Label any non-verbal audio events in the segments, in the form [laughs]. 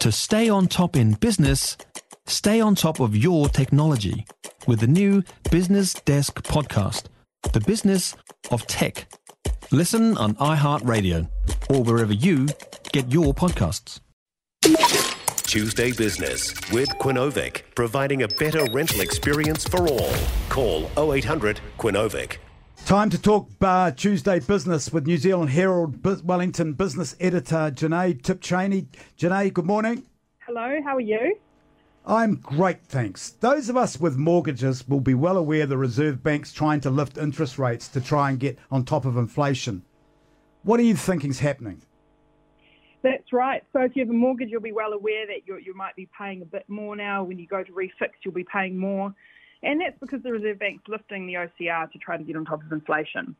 To stay on top in business, stay on top of your technology with the new Business Desk podcast, The Business of Tech. Listen on iHeartRadio or wherever you get your podcasts. Tuesday Business with Quinovic, providing a better rental experience for all. Call 0800 Quinovic. Time to talk uh, Tuesday business with New Zealand Herald Bu- Wellington business editor Jenée Tibshraeny. Jenée, good morning. Hello, how are you? I'm great, thanks. Those of us with mortgages will be well aware the Reserve Bank's trying to lift interest rates to try and get on top of inflation. What are you thinking is happening? That's right. So if you have a mortgage, you'll be well aware that you you might be paying a bit more now. When you go to refix, you'll be paying more. And that's because the Reserve Bank's lifting the OCR to try to get on top of inflation.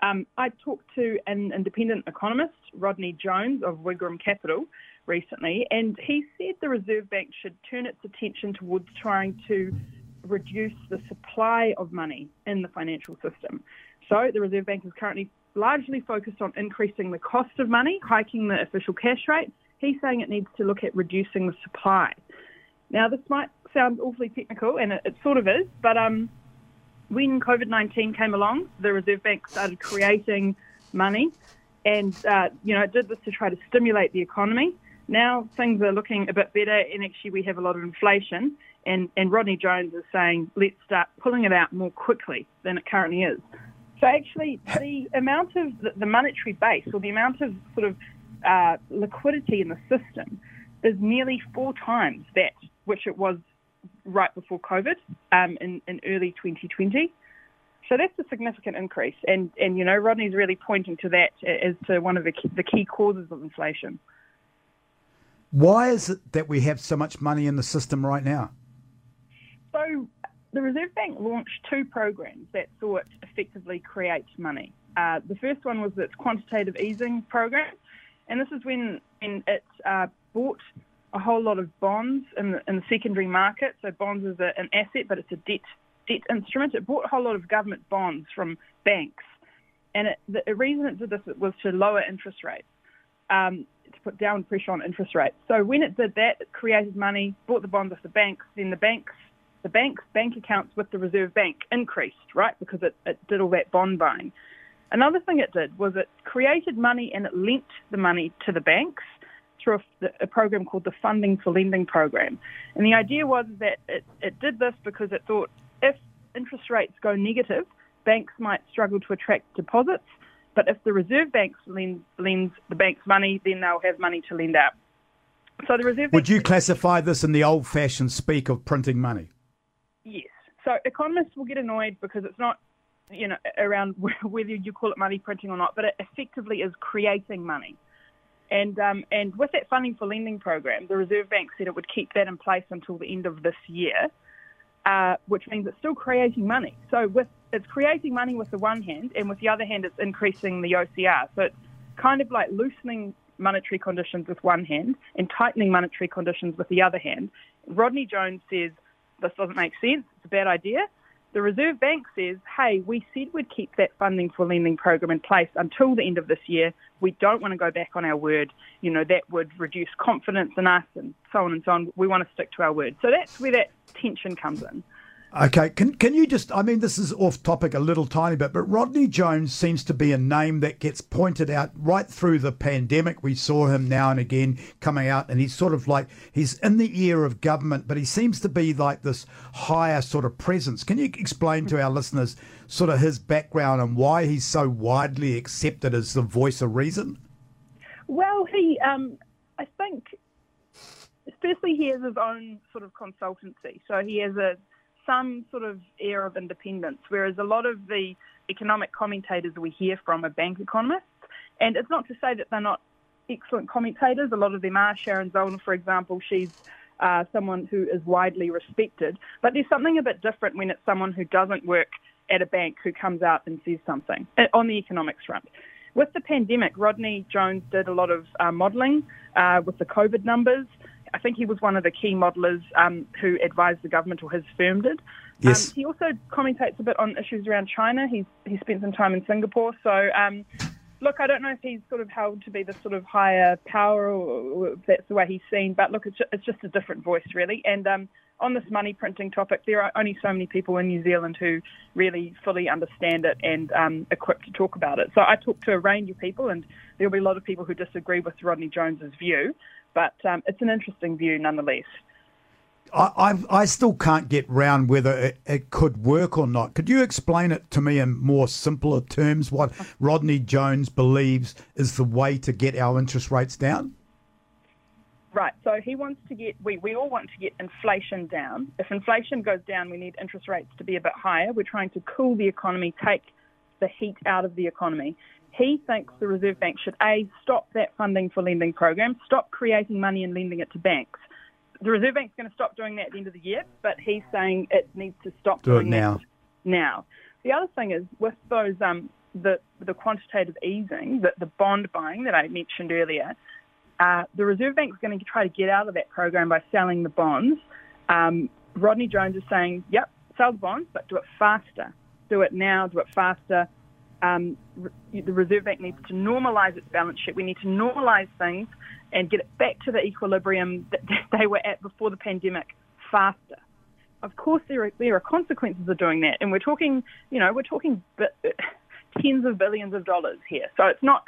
Um, I talked to an independent economist, Rodney Jones of Wigram Capital, recently, and he said the Reserve Bank should turn its attention towards trying to reduce the supply of money in the financial system. So the Reserve Bank is currently largely focused on increasing the cost of money, hiking the official cash rate. He's saying it needs to look at reducing the supply. Now, this might sound awfully technical, and it, it sort of is, but um, when COVID 19 came along, the Reserve Bank started creating money, and uh, you know, it did this to try to stimulate the economy. Now things are looking a bit better, and actually we have a lot of inflation. And, and Rodney Jones is saying, let's start pulling it out more quickly than it currently is. So actually, the amount of the, the monetary base, or the amount of sort of uh, liquidity in the system, is nearly four times that which it was right before COVID um, in, in early 2020. So that's a significant increase, and and you know Rodney's really pointing to that as to one of the key, the key causes of inflation. Why is it that we have so much money in the system right now? So the Reserve Bank launched two programs that sought effectively create money. Uh, the first one was its quantitative easing program, and this is when, when it uh, bought a whole lot of bonds in the, in the secondary market. So bonds is a, an asset, but it's a debt debt instrument. It bought a whole lot of government bonds from banks, and it, the reason it did this was to lower interest rates. Um, to put down pressure on interest rates. So when it did that, it created money, bought the bonds off the banks, then the banks the bank's bank accounts with the Reserve Bank increased, right, because it, it did all that bond buying. Another thing it did was it created money and it lent the money to the banks through a, a program called the Funding for Lending program. And the idea was that it, it did this because it thought if interest rates go negative, banks might struggle to attract deposits. But if the Reserve Bank lends, lends the banks money, then they'll have money to lend out. So the Reserve Would you classify this in the old fashioned speak of printing money? Yes. So economists will get annoyed because it's not, you know, around [laughs] whether you call it money printing or not, but it effectively is creating money. And um, and with that funding for lending program, the Reserve Bank said it would keep that in place until the end of this year, uh, which means it's still creating money. So with it's creating money with the one hand, and with the other hand, it's increasing the OCR. So it's kind of like loosening monetary conditions with one hand and tightening monetary conditions with the other hand. Rodney Jones says this doesn't make sense, it's a bad idea. The Reserve Bank says, hey, we said we'd keep that funding for lending program in place until the end of this year. We don't want to go back on our word. You know, that would reduce confidence in us and so on and so on. We want to stick to our word. So that's where that tension comes in. Okay, can can you just? I mean, this is off topic a little tiny bit, but Rodney Jones seems to be a name that gets pointed out right through the pandemic. We saw him now and again coming out, and he's sort of like he's in the ear of government, but he seems to be like this higher sort of presence. Can you explain to our listeners sort of his background and why he's so widely accepted as the voice of reason? Well, he, um, I think, firstly, he has his own sort of consultancy, so he has a some sort of air of independence, whereas a lot of the economic commentators we hear from are bank economists. And it's not to say that they're not excellent commentators. A lot of them are. Sharon Zollner, for example, she's uh, someone who is widely respected. But there's something a bit different when it's someone who doesn't work at a bank who comes out and says something uh, on the economics front. With the pandemic, Rodney Jones did a lot of uh, modelling uh, with the COVID numbers. I think he was one of the key modelers um, who advised the government, or his firm did. Yes. Um, he also commentates a bit on issues around China. He's he spent some time in Singapore, so um, look, I don't know if he's sort of held to be the sort of higher power or if that's the way he's seen, but look, it's, it's just a different voice, really. And um, on this money printing topic, there are only so many people in New Zealand who really fully understand it and um, equipped to talk about it. So I talked to a range of people, and there'll be a lot of people who disagree with Rodney Jones's view, but um, it's an interesting view nonetheless. I, I, I still can't get round whether it, it, could work or not. Could you explain it to me in more simpler terms? What Rodney Jones believes is the way to get our interest rates down? Right. So he wants to get, we, we all want to get inflation down. If inflation goes down, we need interest rates to be a bit higher. We're trying to cool the economy, take the heat out of the economy. He thinks the Reserve Bank should A, stop that funding for lending program, stop creating money and lending it to banks. The Reserve Bank's going to stop doing that at the end of the year, but he's saying it needs to stop Do doing it now. that now. The other thing is with those um, the the quantitative easing, the, the bond buying that I mentioned earlier, uh, the Reserve Bank is going to try to get out of that program by selling the bonds. Um, Rodney Jones is saying, yep, sell the bonds, but do it faster. Do it now, do it faster. Um, the Reserve Bank needs to normalise its balance sheet. We need to normalise things and get it back to the equilibrium [laughs] that they were at before the pandemic faster. Of course, there are, there are consequences of doing that, and we're talking, you know, we're talking bi- [laughs] tens of billions of dollars here. So it's not,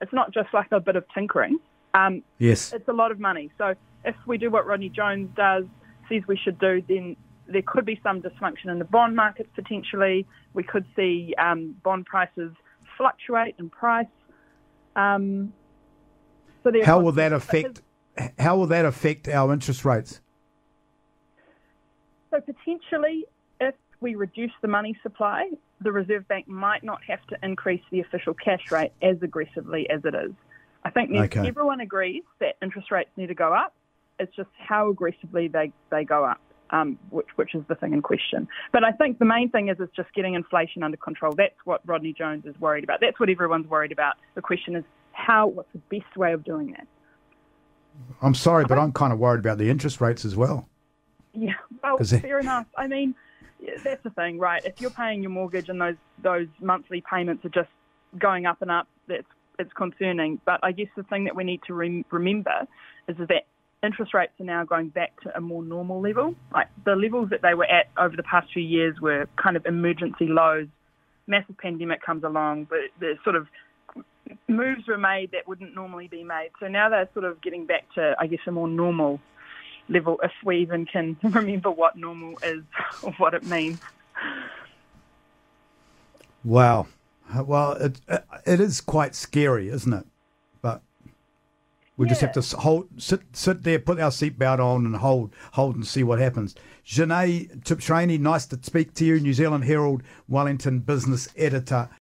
it's not just like a bit of tinkering. Um, Yes. it's a lot of money. So if we do what Rodney Jones does, says we should do, then there could be some dysfunction in the bond markets potentially. We could see um, bond prices fluctuate in price. Um, so How will that affect? How will that affect our interest rates? So potentially, if we reduce the money supply, the Reserve Bank might not have to increase the official cash rate as aggressively as it is. I think Okay. everyone agrees that interest rates need to go up. It's just how aggressively they, they go up, um, which which is the thing in question. But I think the main thing is is just getting inflation under control. That's what Rodney Jones is worried about. That's what everyone's worried about. The question is how. What's the best way of doing that? I'm sorry, but I'm kind of worried about the interest rates as well. Yeah, well, fair enough. I mean, that's the thing, right? If you're paying your mortgage and those those monthly payments are just going up and up, that's it's concerning. But I guess the thing that we need to rem- remember is that interest rates are now going back to a more normal level. Like the levels that they were at over the past few years were kind of emergency lows. Massive pandemic comes along, but the sort of moves were made that wouldn't normally be made. So now they're sort of getting back to, I guess, a more normal level, if we even can [laughs] remember what normal is or what it means. Wow. Well, it it is quite scary, isn't it? We just have to hold, sit, sit there, put our seatbelt on, and hold, hold, and see what happens. Jenée Tibshraeny, nice to speak to you. New Zealand Herald, Wellington business editor.